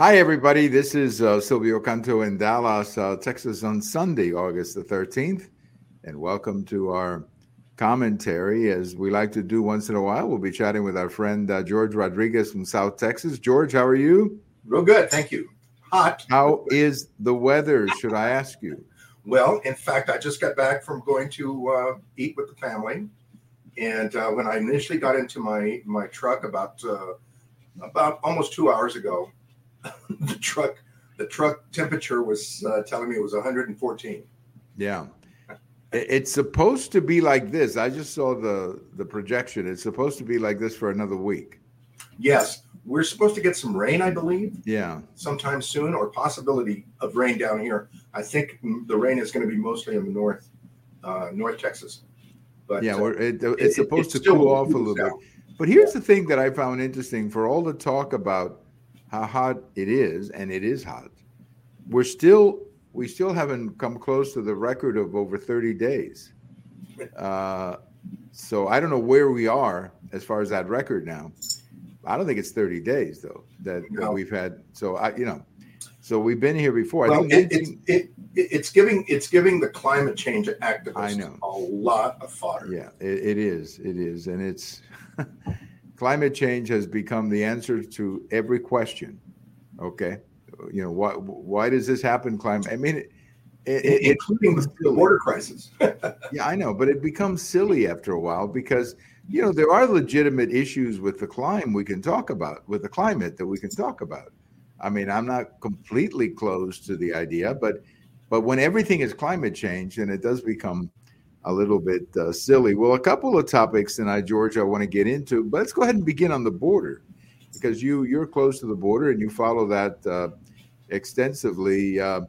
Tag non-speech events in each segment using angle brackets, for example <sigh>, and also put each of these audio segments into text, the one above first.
Hi, everybody. This is uh, Silvio Canto in Dallas, uh, Texas on Sunday, August the 13th. And welcome to our commentary. As we like to do once in a while, we'll be chatting with our friend uh, George Rodriguez from South Texas. George, how are you? Real good. Thank you. Hot. How is the weather, should I ask you? Well, in fact, I just got back from going to uh, eat with the family. And uh, when I initially got into my, my truck about, uh, about almost two hours ago, <laughs> the truck the truck temperature was uh, telling me it was 114. Yeah. It's supposed to be like this. I just saw the the projection. It's supposed to be like this for another week. Yes, we're supposed to get some rain, I believe. Yeah, sometime soon, or possibility of rain down here. I think the rain is going to be mostly in the north, uh, North Texas. But yeah, uh, it, it's it, supposed to cool off a little bit. But here's the thing that I found interesting: for all the talk about how hot it is, and it is hot. We're still we still haven't come close to the record of over 30 days. <laughs> Uh, so I don't know where we are as far as that record now. I don't think it's 30 days though that, no. that we've had. So I, you know, so we've been here before. Well, it, it's, it, it's giving it's giving the climate change activists I know. a lot of fodder. Yeah, it, it is. It is, and it's <laughs> climate change has become the answer to every question. Okay, you know why? Why does this happen? Climate. I mean, it, it, including the border crisis. <laughs> yeah, I know, but it becomes silly after a while because you know there are legitimate issues with the climate we can talk about with the climate that we can talk about. I mean, I'm not completely closed to the idea, but but when everything is climate change, then it does become a little bit uh, silly. Well, a couple of topics tonight, George, I want to get into, but let's go ahead and begin on the border because you you're close to the border and you follow that uh, extensively. Uh,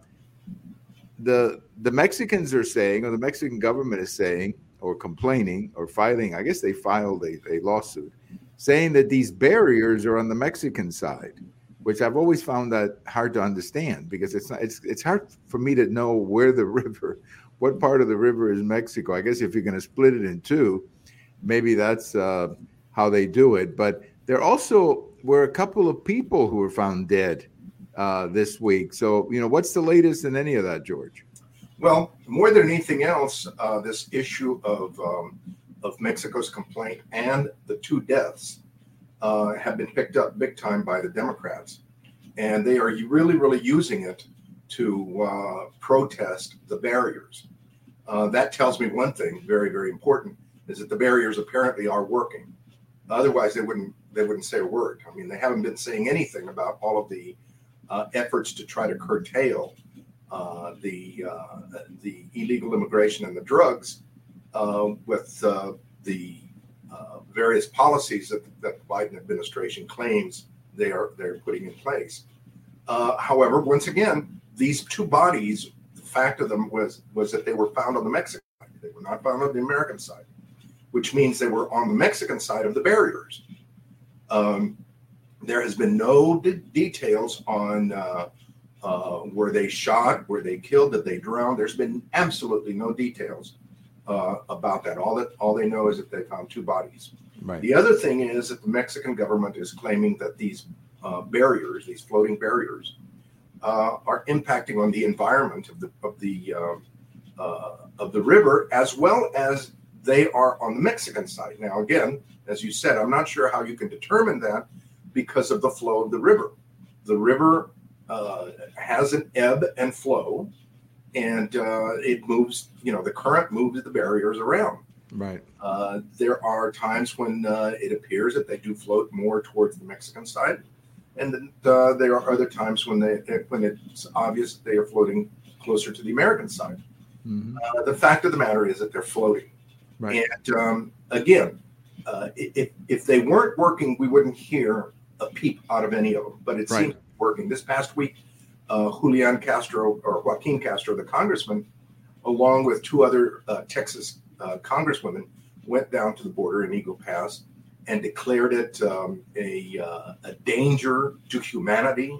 the the Mexicans are saying, or the Mexican government is saying, or complaining, or filing. I guess they filed a, a lawsuit saying that these barriers are on the Mexican side, which I've always found that hard to understand because it's not it's it's hard for me to know where the <laughs> river what part of the river is Mexico? I guess if you're going to split it in two, maybe that's uh, how they do it. But there also were a couple of people who were found dead uh, this week. So, you know, what's the latest in any of that, George? Well, more than anything else, uh, this issue of um, of Mexico's complaint and the two deaths uh, have been picked up big time by the Democrats, and they are really, really using it to uh, protest the barriers. Uh, that tells me one thing very, very important is that the barriers apparently are working. Otherwise, they wouldn't they wouldn't say a word. I mean, they haven't been saying anything about all of the uh, efforts to try to curtail uh, the uh, the illegal immigration and the drugs uh, with the various policies that, that the Biden administration claims they are they're putting in place. however, once again, these two bodies, fact of them was was that they were found on the Mexican side. They were not found on the American side, which means they were on the Mexican side of the barriers. Um, there has been no de- details on uh, uh, were they shot, were they killed, did they drown. There's been absolutely no details uh, about that. All that all they know is that they found two bodies. Right. The other thing is that the Mexican government is claiming that these uh, barriers, these floating barriers, uh, are impacting on the environment of the of the uh, uh, of the river as well as they are on the Mexican side. Now, again, as you said, I'm not sure how you can determine that because of the flow of the river. The river uh, has an ebb and flow, and uh, it moves. You know, the current moves the barriers around. Right. Uh, there are times when it appears that they do float more towards the Mexican side and then uh, there are other times when they when it's obvious they are floating closer to the American side. Mm-hmm. Uh, the fact of the matter is that they're floating, right. and um, again, uh, if if they weren't working, we wouldn't hear a peep out of any of them. But it right. seems working. This past week, uh, Julian Castro or Joaquin Castro, the congressman, along with two other uh, Texas uh, congresswomen, went down to the border in Eagle Pass and declared it um, a, uh, a, danger to humanity.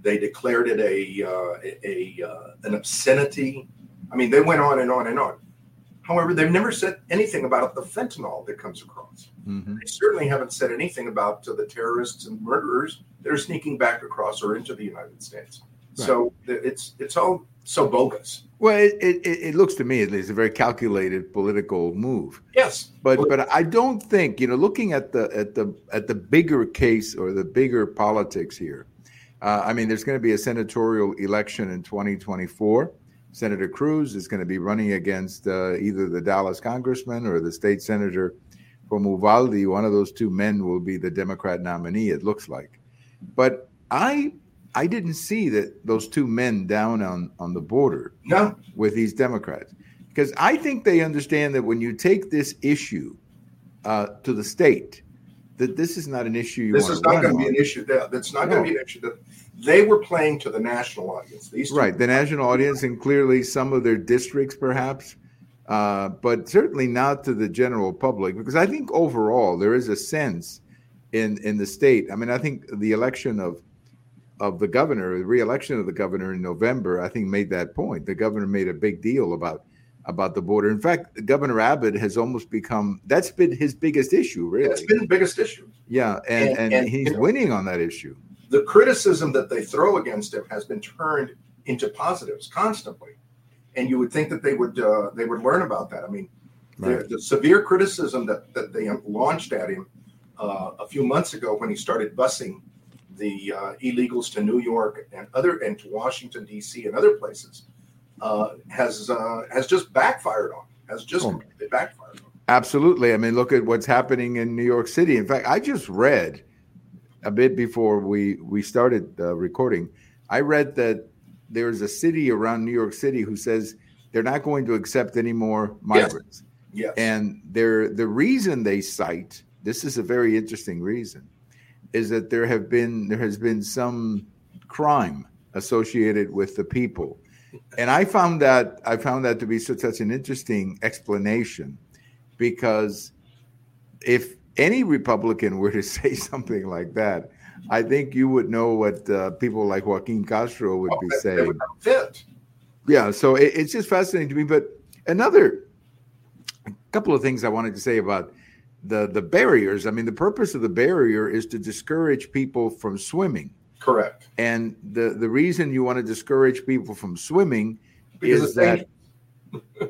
They declared it a, uh, a, uh, an obscenity. I mean, they went on and on and on. However, they've never said anything about the fentanyl that comes across. Mm-hmm. They certainly haven't said anything about uh, the terrorists and murderers that are sneaking back across or into the United States. Right. So it's it's all so bogus. Well, it, it, it looks to me at least a very calculated political move. Yes, but but I don't think you know looking at the at the at the bigger case or the bigger politics here. Uh, I mean, there's going to be a senatorial election in 2024. Senator Cruz is going to be running against uh, either the Dallas congressman or the state senator from Uvalde. One of those two men will be the Democrat nominee. It looks like, but I I didn't see that those two men down on on the border no. with these Democrats because I think they understand that when you take this issue uh, to the state, that this is not an issue you this is not going to be an issue that that's not no. going to be an issue that they were playing to the national audience these right the national audience and clearly some of their districts perhaps uh, but certainly not to the general public because i think overall there is a sense in in the state i mean i think the election of of the governor, the reelection of the governor in November, I think made that point. The governor made a big deal about about the border. In fact, Governor Abbott has almost become that's been his biggest issue, really. It's been the biggest issue. Yeah, and and, and, and he's you know, winning on that issue. The criticism that they throw against him has been turned into positives constantly, and you would think that they would uh, they would learn about that. I mean, right. the, the, severe criticism that that they launched at him uh, a few months ago when he started busing the uh, illegals to New York and other and to Washington D.C. and other places uh, has uh, has just backfired on has just oh. backfired on. Absolutely. I mean, look at what's happening in New York City. In fact, I just read a bit before we we started uh, recording. I read that there's a city around New York City who says they're not going to accept any more migrants. Yes. yes. And they're the reason they cite this is a very interesting reason is that there have been there has been some crime associated with the people and i found that i found that to be such, such an interesting explanation because if any republican were to <laughs> say something like that i think you would know what uh, people like joaquin castro would oh, be saying fit. yeah so it, it's just fascinating to me but another couple of things i wanted to say about the the barriers. I mean, the purpose of the barrier is to discourage people from swimming. Correct. And the the reason you want to discourage people from swimming because is that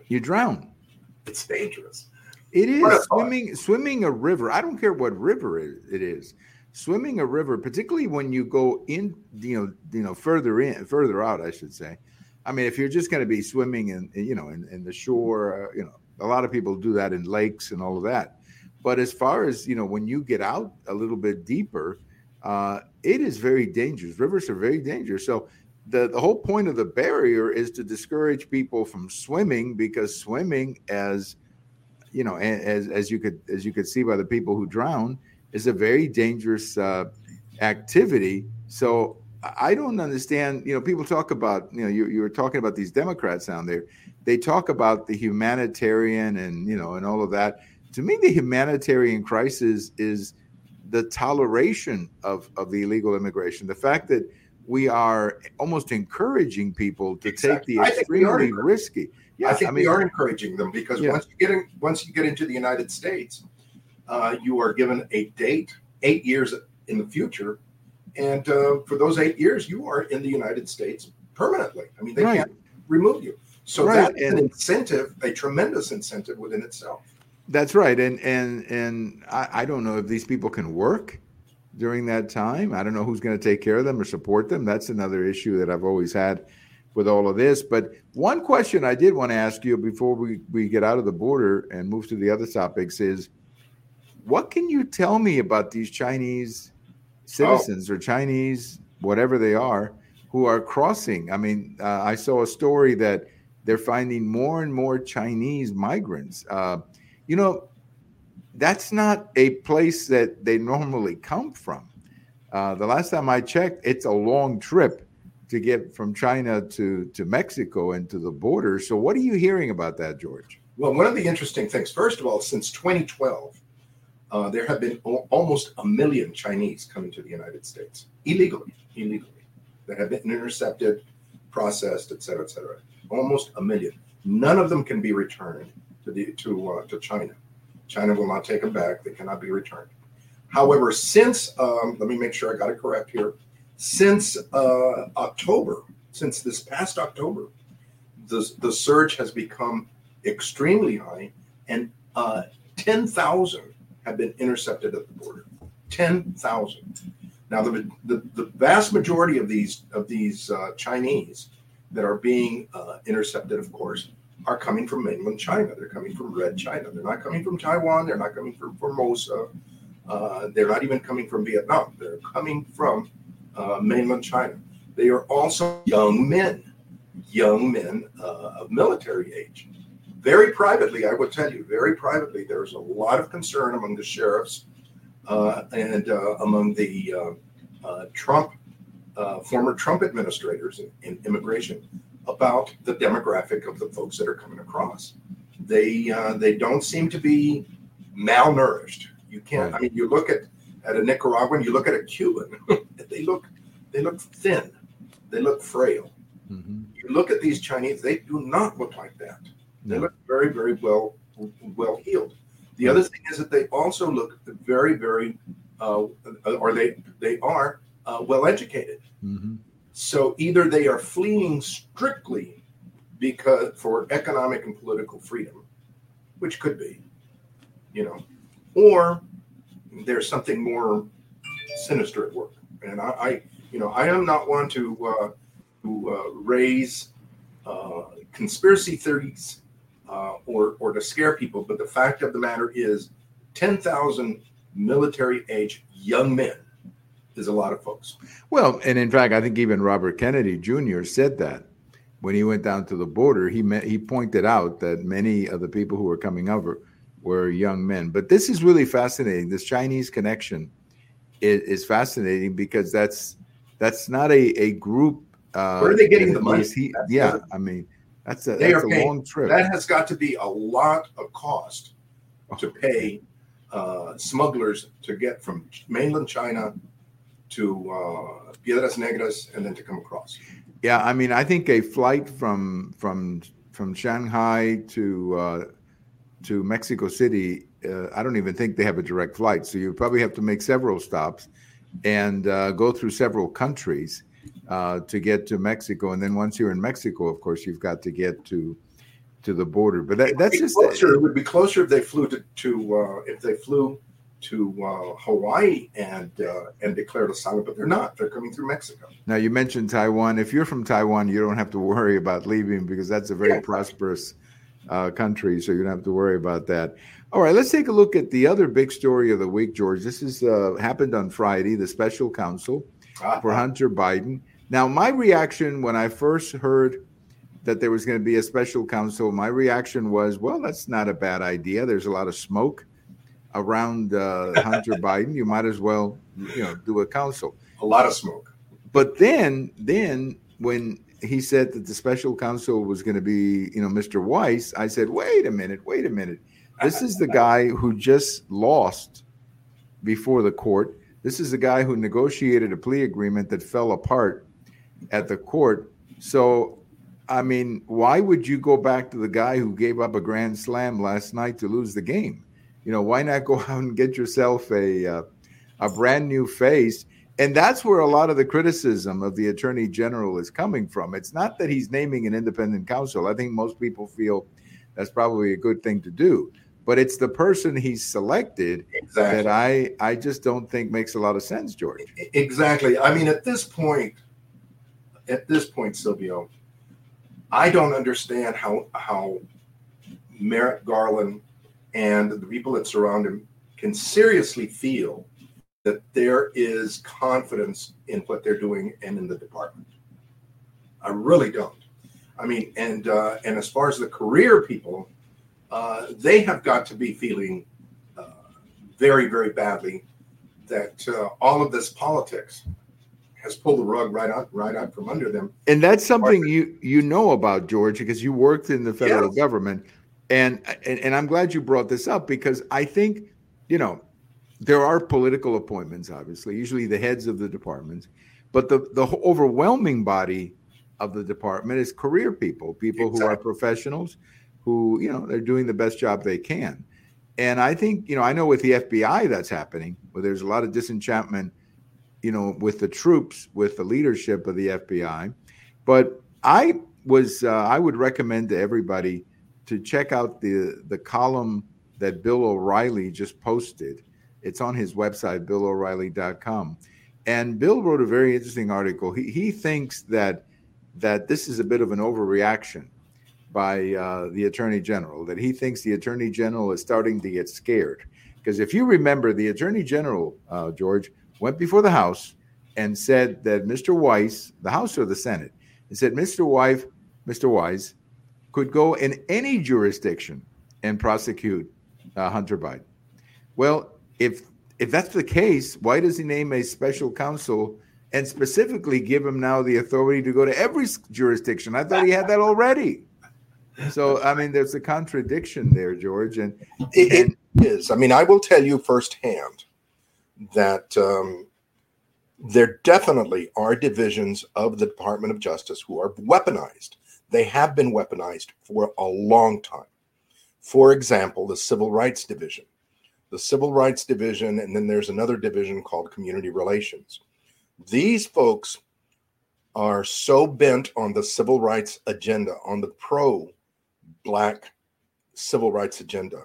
you drown. <laughs> It's dangerous. It is swimming swimming a river. I don't care what river it is. Swimming a river, particularly when you go in, you know, you know, further in, further out, I should say. I mean, if you're just going to be swimming in, you know, in, in the shore, uh, you know, a lot of people do that in lakes and all of that. But as far as you know, when you get out a little bit deeper, uh, it is very dangerous. Rivers are very dangerous. So the, the whole point of the barrier is to discourage people from swimming because swimming, as you know, as as you could as you could see by the people who drown, is a very dangerous uh, activity. So I don't understand. You know, people talk about you know you you were talking about these Democrats down there. They talk about the humanitarian and you know and all of that to me, the humanitarian crisis is the toleration of, of the illegal immigration. The fact that we are almost encouraging people to exactly. take the extremely risky. Yeah, I think I mean, we are encouraging them because yeah. once you get in, once you get into the United States, uh, you are given a date, eight years in the future, and uh, for those eight years, you are in the United States permanently. I mean, they right. can't remove you. So right. that's an incentive, a tremendous incentive within itself. That's right, and and and I, I don't know if these people can work during that time. I don't know who's going to take care of them or support them. That's another issue that I've always had with all of this. But one question I did want to ask you before we, we get out of the border and move to the other topics is what can you tell me about these Chinese citizens oh. or Chinese, whatever they are, who are crossing? I mean, uh, I saw a story that they're finding more and more Chinese migrants. Uh, you know, that's not a place that they normally come from. Uh, the last time I checked, it's a long trip to get from China to, to Mexico and to the border. So, what are you hearing about that, George? Well, one of the interesting things, first of all, since 2012, uh, there have been o- almost a million Chinese coming to the United States illegally, illegally, that have been intercepted, processed, et cetera, et cetera. Almost a million. None of them can be returned to the, to uh, to China. China will not take them back; they cannot be returned. However, since um, let me make sure I got it correct here. Since uh, October, since this past October, the the surge has become extremely high, and uh, ten thousand have been intercepted at the border. Ten thousand. Now, the, the, the vast majority of these of these uh, Chinese that are being uh, intercepted, of course, are coming from mainland China. They're coming from Red China. They're not coming from Taiwan. They're not coming from Formosa. Uh, they're not even coming from Vietnam. They're coming from uh, mainland China. They are also young men, young men uh, of military age. Very privately, I will tell you, very privately, there's a lot of concern among the sheriffs uh, and uh, among the uh, Trump, former Trump administrators in, in, immigration about the demographic of the folks that are coming across. They they don't seem to be malnourished. You can't. I mean, you look at at a Nicaraguan, you look at a Cuban. <laughs> they look they look thin. They look frail. Mm-hmm. You look at these Chinese; they do not look like that. They look very, very well well healed. The other thing is that they also look very, very, uh, or they they are uh, well educated. Mm-hmm. So either they are fleeing strictly because for economic and political freedom, which could be, you know, or there's something more sinister at work. And I, I you know, I am not one to uh, to uh, raise uh, conspiracy theories uh, or or to scare people. But the fact of the matter is, ten thousand military age young men is a lot of folks. Well, and in fact, I think even Robert Kennedy Jr. said that when he went down to the border. He met, he pointed out that many of the people who were coming over were young men. But this is really fascinating. This Chinese connection is, is fascinating because that's that's not a, a group. Uh, Where are they getting the money? He, yeah, I mean, that's a, that's a long trip. That has got to be a lot of cost to pay uh, smugglers to get from mainland China to uh, Piedras Negras and then to come across. Yeah, I mean, I think a flight from from from Shanghai to uh, to Mexico City, uh, I don't even think they have a direct flight. So you probably have to make several stops and uh, go through several countries uh, to get to Mexico. And then once you're in Mexico, of course, you've got to get to to the border. But that, that's just closer. It would be closer if they flew to, to uh, if they flew to uh, Hawaii and uh, and declared asylum, but they're not. They're coming through Mexico. Now you mentioned Taiwan. If you're from Taiwan, you don't have to worry about leaving because that's a very yeah. prosperous uh, country, so you don't have to worry about that. All right, let's take a look at the other big story of the week, George. This is uh, happened on Friday. The special counsel uh-huh. for Hunter Biden. Now, my reaction when I first heard that there was going to be a special counsel, my reaction was, well, that's not a bad idea. There's a lot of smoke around uh, Hunter <laughs> Biden. You might as well, you know, do a counsel. A lot of smoke. But then, then when he said that the special counsel was going to be, you know, Mr. Weiss. I said, wait a minute, wait a minute. This is the guy who just lost before the court. This is the guy who negotiated a plea agreement that fell apart at the court. So, I mean, why would you go back to the guy who gave up a grand slam last night to lose the game? You know, why not go <laughs> out and get yourself a uh, a brand new face? And that's where a lot of the criticism of the attorney general is coming from. It's not that he's naming an independent counsel. I think most people feel that's probably a good thing to do. But it's the person he's selected exactly. that I I just don't think makes a lot of sense, George. Exactly. I mean, at this point, at this point, Silvio, I don't understand how how Merrick Garland and the people that surround him can seriously feel that there is confidence in what they're doing and in the department. I really don't. I mean, and uh, and as far as the career people, uh, they have got to be feeling uh, very, very badly that uh, all of this politics has pulled the rug right out, right out from under them. And that's something you you know about George because you worked in the federal yes. government, and, and and I'm glad you brought this up because I think you know there are political appointments, obviously, usually the heads of the departments, but the, the overwhelming body of the department is career people, people exactly. who are professionals, who, you know, they're doing the best job they can. And I think, you know, I know with the FBI that's happening, where there's a lot of disenchantment, you know, with the troops, with the leadership of the FBI. But I was, uh, I would recommend to everybody to check out the the column that Bill O'Reilly just posted. It's on his website, BillO'Reilly.com. And Bill wrote a very interesting article. He, he thinks that that this is a bit of an overreaction by uh, the attorney general, that he thinks the attorney general is starting to get scared. Because if you remember, the attorney general, uh, George, went before the House and said that Mr. Weiss, the House or the Senate, and said Mr. Weiss, Mr. Weiss could go in any jurisdiction and prosecute uh, Hunter Biden. Well, if if that's the case, why does he name a special counsel and specifically give him now the authority to go to every jurisdiction? I thought he had that already. So I mean, there's a contradiction there, George, and and, it is. I mean, I will tell you firsthand that um, there definitely are divisions of the Department of Justice who are weaponized. They have been weaponized for a long time. For example, the Civil Rights Division. The Civil Rights Division, and then there's another division called Community Relations. These folks are so bent on the civil rights agenda, on the pro black civil rights agenda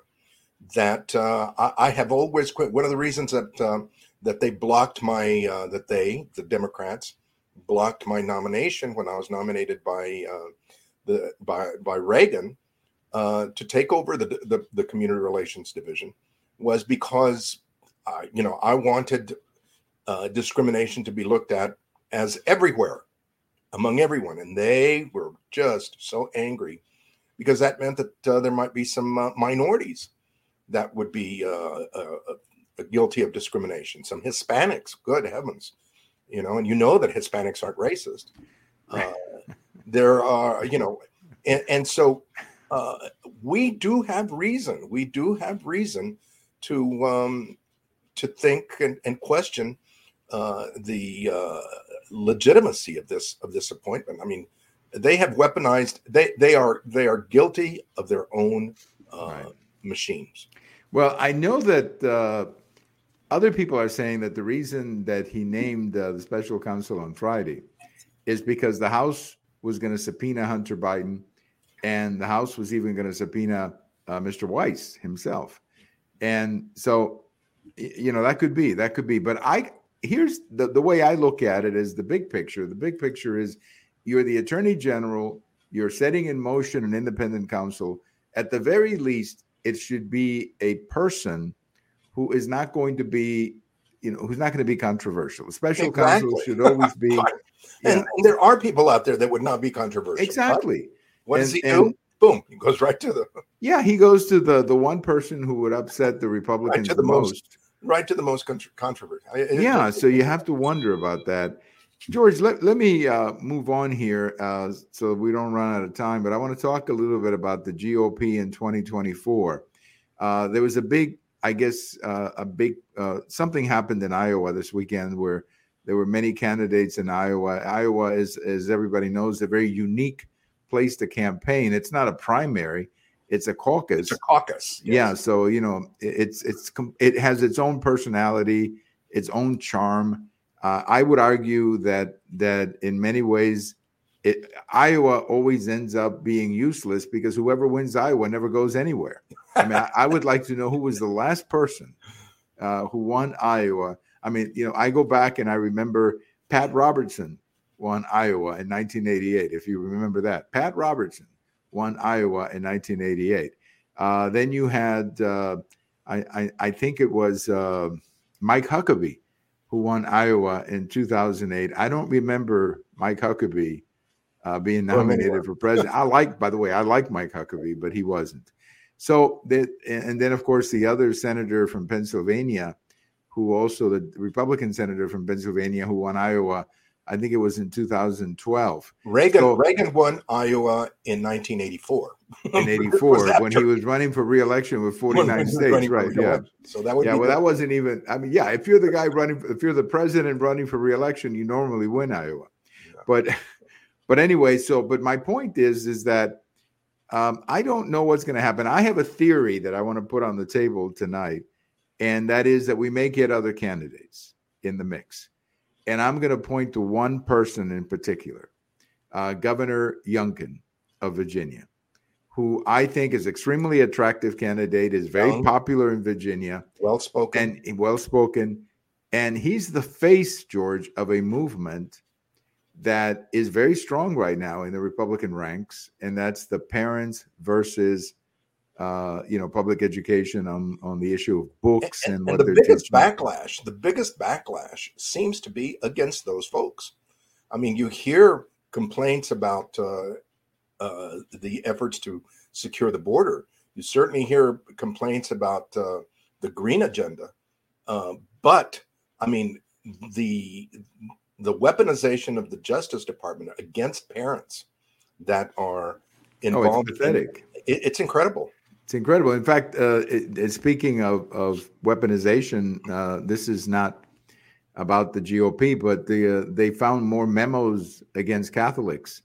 that uh, I, I, have always quit. One of the reasons that uh, that they blocked my uh, that they the Democrats blocked my nomination when I was nominated by uh, the by by Reagan uh, to take over the, the, the community relations division was because you know I wanted uh, discrimination to be looked at as everywhere among everyone, and they were just so angry because that meant that uh, there might be some uh, minorities that would be uh, guilty of discrimination. Some Hispanics, good heavens, you know, and you know that Hispanics aren't racist. there are, you know, and, and so we do have reason. We do have reason to um, to think and, and question the legitimacy of this of this appointment. I mean, they have weaponized they they are they are guilty of their own uh, right. machines well i know that uh, other people are saying that the reason that he named uh, the special counsel on friday is because the house was going to subpoena hunter biden and the house was even going to subpoena uh, mr weiss himself and so you know that could be that could be but i here's the, the way i look at it is the big picture the big picture is you're the attorney general. You're setting in motion an independent counsel. At the very least, it should be a person who is not going to be, you know, who's not going to be controversial. Special exactly. counsel should always be. <laughs> and, and, there are people out there that would not be controversial. Exactly. What and, does he do? Boom, he goes right to the. Yeah, he goes to the the one person who would upset the Republicans right the, the most. most. Right to the most controversial. Yeah, so you have to wonder about that. George, let, let me uh, move on here uh, so we don't run out of time, but I want to talk a little bit about the GOP in 2024. Uh, there was a big, I guess, uh, a big uh, something happened in Iowa this weekend where there were many candidates in Iowa. Iowa is, as everybody knows, a very unique place to campaign. It's not a primary; it's a caucus. It's a caucus. Yes. Yeah, so you know, it's it's it has its own personality, its own charm uh, I would argue that that in many ways, it, Iowa always ends up being useless because whoever wins Iowa never goes anywhere. I mean, I, I, would like to know who was the last person uh, who won Iowa. I mean, you know, I go back and I remember Pat Robertson won Iowa in 1988. If you remember that, Pat Robertson won Iowa in 1988. Uh, then you had, uh, I, I, I, think it was uh, Mike Huckabee who won Iowa in 2008. I don't remember Mike Huckabee uh, being nominated for president. I like, by the way, I like Mike Huckabee, but he wasn't. So that, and then of course the other senator from Pennsylvania, who also the Republican senator from Pennsylvania who won Iowa, I think it was in 2012. Reagan so, Reagan won Iowa in 1984. In <laughs> 84, when he was running for reelection with 49 states, right? Yeah. So that would yeah. well, that. that wasn't even. I mean, yeah. If you're the guy running, if you're the president running for reelection, you normally win Iowa. Yeah. But, <laughs> but anyway, so but my point is, is that Um, I don't know what's going to happen. I have a theory that I want to put on the table tonight, and that is that we may get other candidates in the mix. And I'm going to point to one person in particular, uh, Governor Youngkin of Virginia, who I think is extremely attractive candidate, is very Young, popular in Virginia, well spoken, and well spoken, and he's the face, George, of a movement that is very strong right now in the Republican ranks, and that's the parents versus uh, you know public education on on the issue of books and, and, and, and the biggest teaching. backlash. The biggest backlash seems to be against those folks. I mean, you hear complaints about uh, uh, the efforts to secure the border. You certainly hear complaints about uh, the green agenda, uh, but I mean the the weaponization of the Justice Department against parents that are involved. Oh, it's pathetic. In, it, it's incredible. It's incredible. In fact, uh, it, speaking of, of weaponization, uh, this is not about the GOP, but the, uh, they found more memos against Catholics.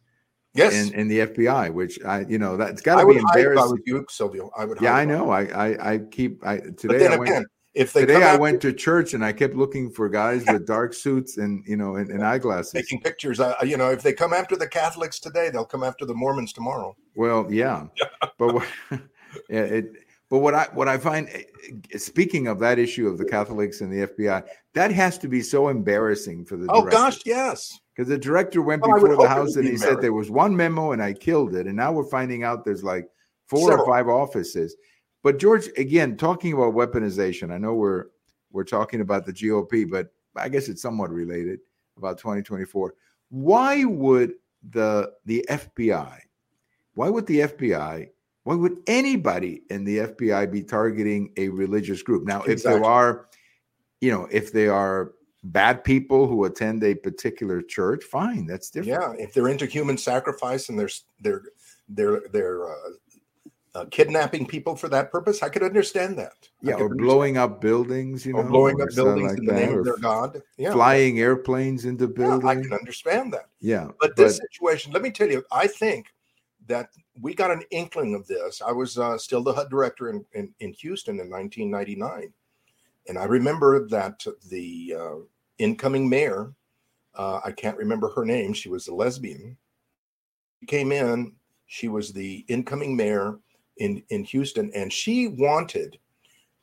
Yes, in, in the FBI, which I, you know, that's got to be embarrassing. I would you, Silvio. I would. Yeah, I know. I, I, I keep. I today. But then I again, went, if they today I went to church and I kept looking for guys with dark suits and you know and, and eyeglasses taking pictures. Uh, you know, if they come after the Catholics today, they'll come after the Mormons tomorrow. Well, yeah, <laughs> but what, <laughs> it. But what I what I find, eh, speaking of that issue of the Catholics and the FBI, that has to be so embarrassing for the. Oh gosh, yes. Because the director went well, before the house and he said there was one memo and I killed it, and now we're finding out there's like four Several. or five offices. But George, again, talking about weaponization, I know we're we're talking about the GOP, but I guess it's somewhat related about 2024. Why would the the FBI, why would the FBI, why would anybody in the FBI be targeting a religious group? Now, exactly. if there are, you know, if they are bad people who attend a particular church, fine, that's different. Yeah, if they're into human sacrifice and they're they're they're they're uh, uh, kidnapping people for that purpose, I could understand that. Yeah, or blowing up buildings, you know, or blowing up buildings like in the name of their god. Yeah, flying airplanes into buildings. Yeah, I can understand that. Yeah, but this but, situation, let me tell you, I think that we got an inkling of this. I was uh, still the HUD director in, in, in Houston in 1999, and I remember that the uh, incoming mayor, uh, I can't remember her name, she was a lesbian, came in. She was the incoming mayor in in Houston, and she wanted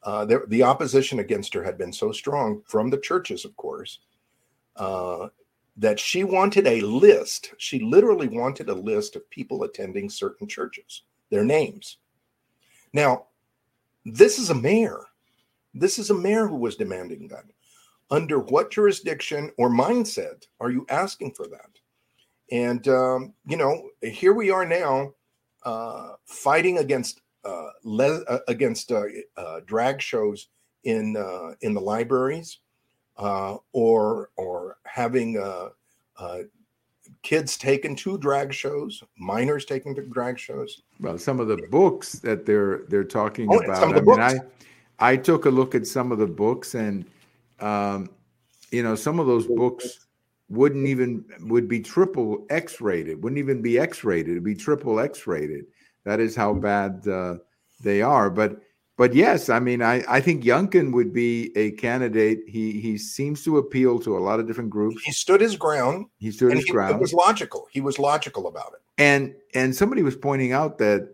uh, the, the opposition against her had been so strong from the churches, of course, uh, that she wanted a list. She literally wanted a list of people attending certain churches, their names. Now, this is a mayor. This is a mayor who was demanding that. Under what jurisdiction or mindset are you asking for that? And, um, you know, here we are now uh, fighting against uh, le- uh, against uh, uh, drag shows in uh, in the libraries, or or having kids taken to drag shows, minors taken to drag shows. Well, some of the books that they're they're talking oh, about. I mean, I I took a look at some of the books, and um, you know, some of those books wouldn't even would be triple X rated. Wouldn't even be X rated. It'd be triple X rated. That is how bad uh, they are. But but yes, I mean, I, I think Youngkin would be a candidate. He he seems to appeal to a lot of different groups. He stood his ground. He stood his he, ground. It was logical. He was logical about it. And and somebody was pointing out that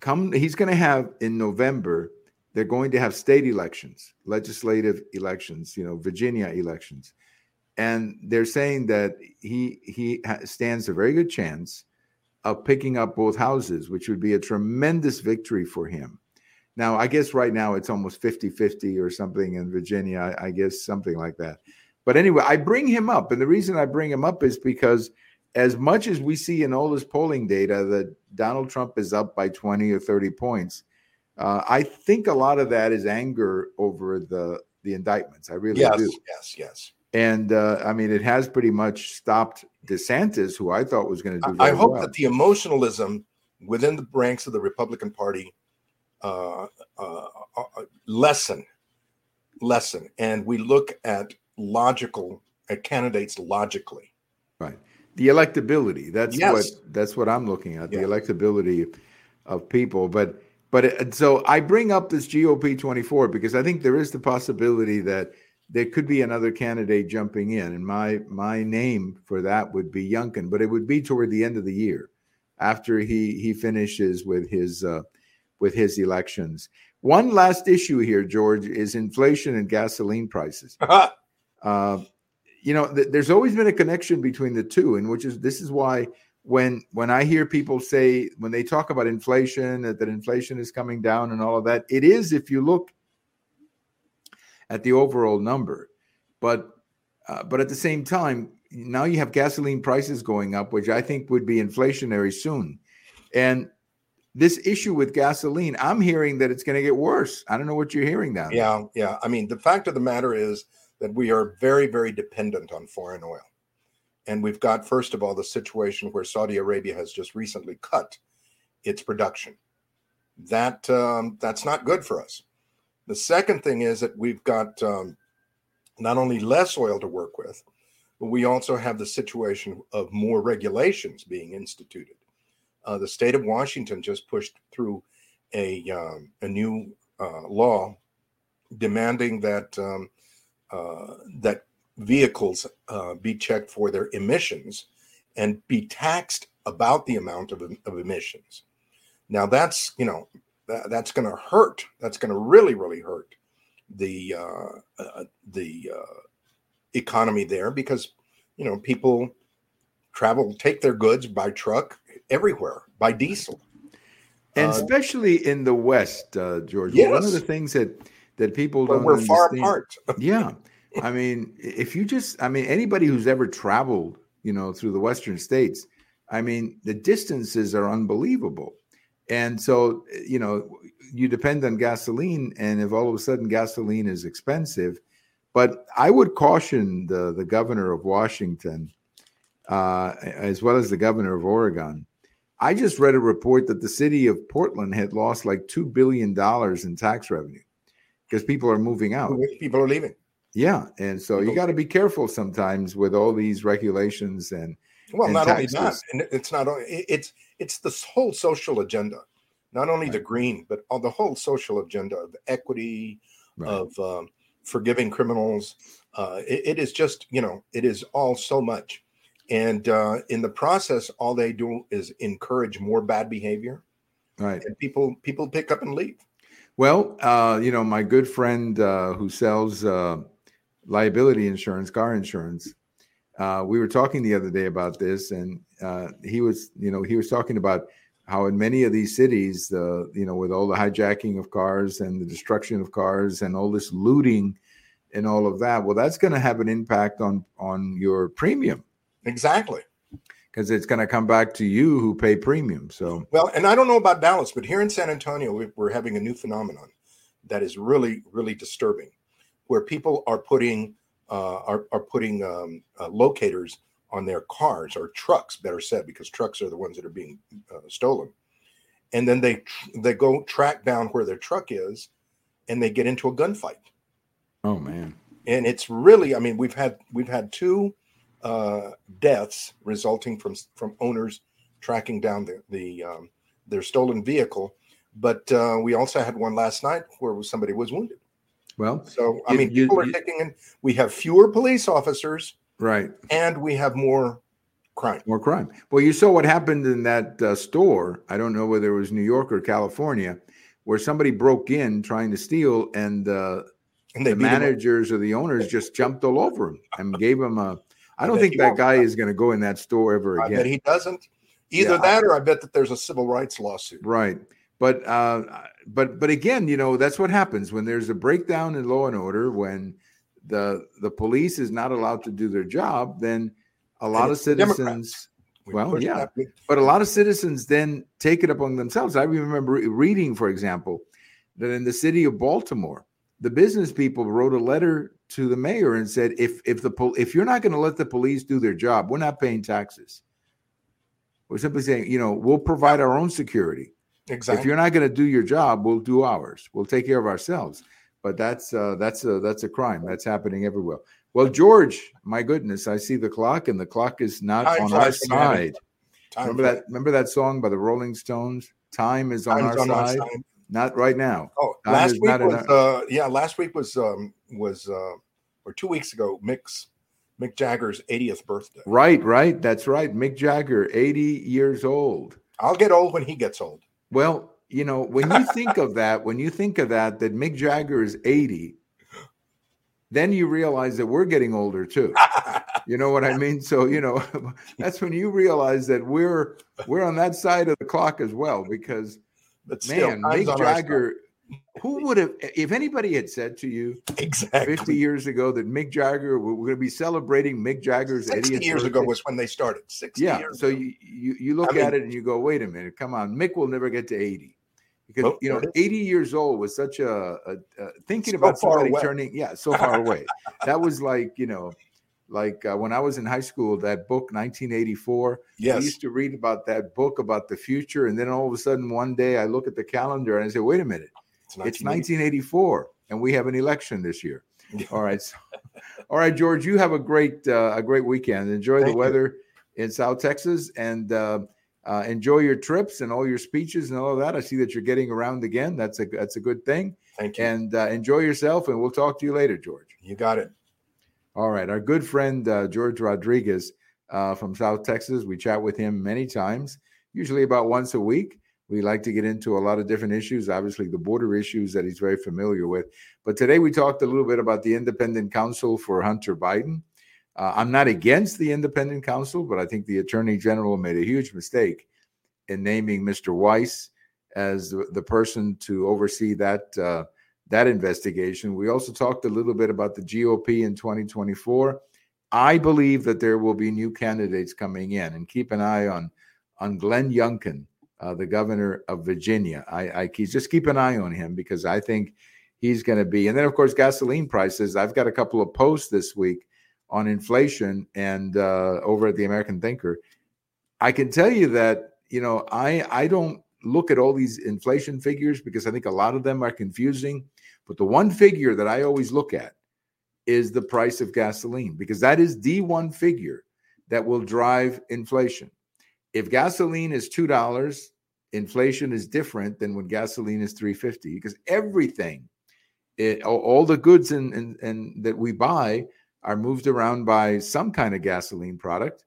come he's going to have in November. They're going to have state elections, legislative elections. You know, Virginia elections and they're saying that he he stands a very good chance of picking up both houses, which would be a tremendous victory for him. Now, I guess right now it's almost 50 50 or something in Virginia. I, I, guess something like that. But anyway, I bring him up. And the reason I bring him up is because, as much as we see in all this polling data that Donald Trump is up by 20 or 30 points, uh, I think a lot of that is anger over the, the indictments. I really yes, do. Yes, yes. And uh, I mean, it has pretty much stopped DeSantis, who I thought was going to do. I hope well. that the emotionalism within the ranks of the Republican Party uh, uh, uh, lessen, lessen, and we look at logical at candidates logically. Right. The electability. That's yes. what that's what I'm looking at. The electability. of people. But but it, so I bring up this GOP 24 because I think there is the possibility that there could be another candidate jumping in, and my my name for that would be Youngkin, but it would be toward the end of the year, after he he finishes with his uh, with his elections. One last issue here, George, is inflation and gasoline prices. <laughs> uh, you know, th- there's always been a connection between the two, and which is this is why when when I hear people say when they talk about inflation that, that inflation is coming down and all of that, it is if you look at the overall number, but uh, but at the same time, now you have gasoline prices going up, which I think would be inflationary soon, and this issue with gasoline, I'm hearing that it's going to get worse. I don't know what you're hearing now. Yeah, yeah. I mean, the fact of the matter is that we are very, very dependent on foreign oil. And we've got, first of all, the situation where Saudi Arabia has just recently cut its production. That um, that's not good for us. The second thing is that we've got um, not only less oil to work with, but we also have the situation of more regulations being instituted. Uh, the state of Washington just pushed through a um, a new uh, law demanding that um, uh, that vehicles uh, be checked for their emissions and be taxed about the amount of, of emissions. Now that's you know that, that's going to hurt. That's going to really really hurt the uh, uh, the uh, economy there because you know people travel take their goods by truck everywhere by diesel and uh, especially in the west uh, george yes. one of the things that that people don't we're far apart <laughs> yeah I mean, if you just, I mean, anybody who's ever traveled, you know, through the Western states, I mean, the distances are unbelievable. And so, you know, you depend on gasoline, and if all of a sudden gasoline is expensive, but I would caution the the governor of Washington, uh, as well as the governor of Oregon. I just read a report that the city of Portland had lost like two billion dollars in tax revenue because people are moving out. People are leaving. Yeah, and so you got to be careful sometimes with all these regulations and well, and not taxes. only that, and it's not only it's it's this whole social agenda, not only right. the green, but all the whole social agenda of equity, right. of um, forgiving criminals. Uh, it, it is just you know it is all so much, and uh, in the process, all they do is encourage more bad behavior, right? And people people pick up and leave. Well, uh, you know, my good friend uh, who sells uh, liability insurance, car insurance. Uh, we were talking the other day about this, and uh, he was, you know, he was talking about how in many of these cities, uh, you know, with all the hijacking of cars and the destruction of cars and all this looting and all of that, well, that's going to have an impact on on your premium. Exactly. Because it's going to come back to you who pay premium. So well, and I don't know about Dallas, but here in San Antonio, we're having a new phenomenon that is really, really disturbing where people are putting uh, are, are putting um, uh, locators on their cars or trucks, better said, because trucks are the ones that are being uh, stolen. And then they they go track down where their truck is, and they get into a gunfight. Oh man! And it's really, I mean, we've had we've had two uh, deaths resulting from from owners tracking down the the um, their stolen vehicle, but uh, we also had one last night where somebody was wounded. Well, so I mean, you, people are taking in. We have fewer police officers, right? And we have more crime. More crime. Well, you saw what happened in that uh, store. I don't know whether it was New York or California, where somebody broke in trying to steal, and, uh, and the managers or the owners just jumped all over him and gave him a. I don't I think that guy is going to go in that store ever again. I bet he doesn't. Either yeah, that, or I bet that there's a civil rights lawsuit. Right. But uh, but but again, you know that's what happens when there's a breakdown in law and order. When the the police is not allowed to do their job, then a lot of citizens. well, yeah, but a lot of citizens then take it upon themselves. I remember reading, for example, that in the city of Baltimore, the business people wrote a letter to the mayor and said, if if the pol- if you're not going to let the police do their job, we're not paying taxes. We're simply saying, you know, we'll provide our own security. Exactly. If you're not going to do your job, we'll do ours. We'll take care of ourselves. But that's uh, that's a that's a crime. That's happening everywhere. Well, George, my goodness, I see the clock, and the clock is not Time on our side. Remember that? Remember that song by the Rolling Stones? time is on, our, on our side. side. Not right now. Oh, Time last week was uh, yeah, last week was um, was uh, or two weeks ago, Mick's Mick Jagger's 80th birthday. Right, right. That's right. Mick Jagger, 80 years old. I'll get old when he gets old. Well, you know, when you think of that, when you think of that, that Mick Jagger is 80, then you realize that we're getting older too. You know what I mean? So, you know, <laughs> that's when you realize that we're we're on that side of the clock as well because but still, man, Mick Jagger who would have if anybody had said to you exactly 50 years ago that Mick Jagger we're going to be celebrating Mick Jagger's 60 80th years ago was when they started. 60 yeah years so ago. you, you you look I mean- at it and you go wait a minute come on mick will never get to 80 because Nope, you know 80 years old was such a, a, a thinking So about far somebody away. turning yeah so far <laughs> away that was like you know like uh, when i was in high school that book 1984 Yes, i used to read about that book about the future and then all of a sudden one day i look at the calendar and i say wait a minute It's, it's 1980. 1984 and we have an election this year <laughs> all right so, all right george you have a great uh, a great weekend enjoy Thank the you. weather in south texas and uh, uh, enjoy your trips and all your speeches and all of that i see that you're getting around again that's a that's a good thing Thank you. and uh, enjoy yourself and we'll talk to you later george you got it. all right our good friend uh, george rodriguez uh, from south texas we chat with him many times usually about once a week we like to get into a lot of different issues, obviously the border issues that he's very familiar with. But today we talked a little bit about the independent counsel for Hunter Biden. Uh, I'm not against the independent counsel, but I think the attorney general made a huge mistake in naming Mr. Weiss as the, the person to oversee that uh, that investigation. We also talked a little bit about the GOP in 2024. I believe that there will be new candidates coming in, and keep an eye on on Glenn Youngkin uh, the governor of Virginia. I, I keep, just keep an eye on him because I think he's going to be. And then, of course, gasoline prices. I've got a couple of posts this week on inflation and uh, over at the American Thinker. I can tell you that you know I I don't look at all these inflation figures because I think a lot of them are confusing. But the one figure that I always look at is the price of gasoline because that is the one figure that will drive inflation. If gasoline is two dollars inflation is different than when gasoline is 350 because everything it, all, all the goods and, and, and that we buy are moved around by some kind of gasoline product.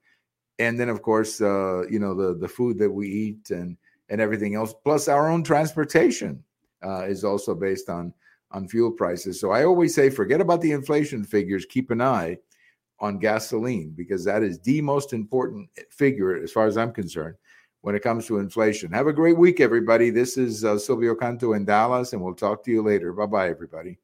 And then of course uh, you know the the food that we eat and and everything else plus our own transportation uh, is also based on on fuel prices. So i always say forget about the inflation figures keep an eye on gasoline because that is the most important figure as far as i'm concerned when it comes to inflation. Have a great week, everybody. This is uh, Silvio Canto in Dallas, and we'll talk to you later. Bye bye, everybody.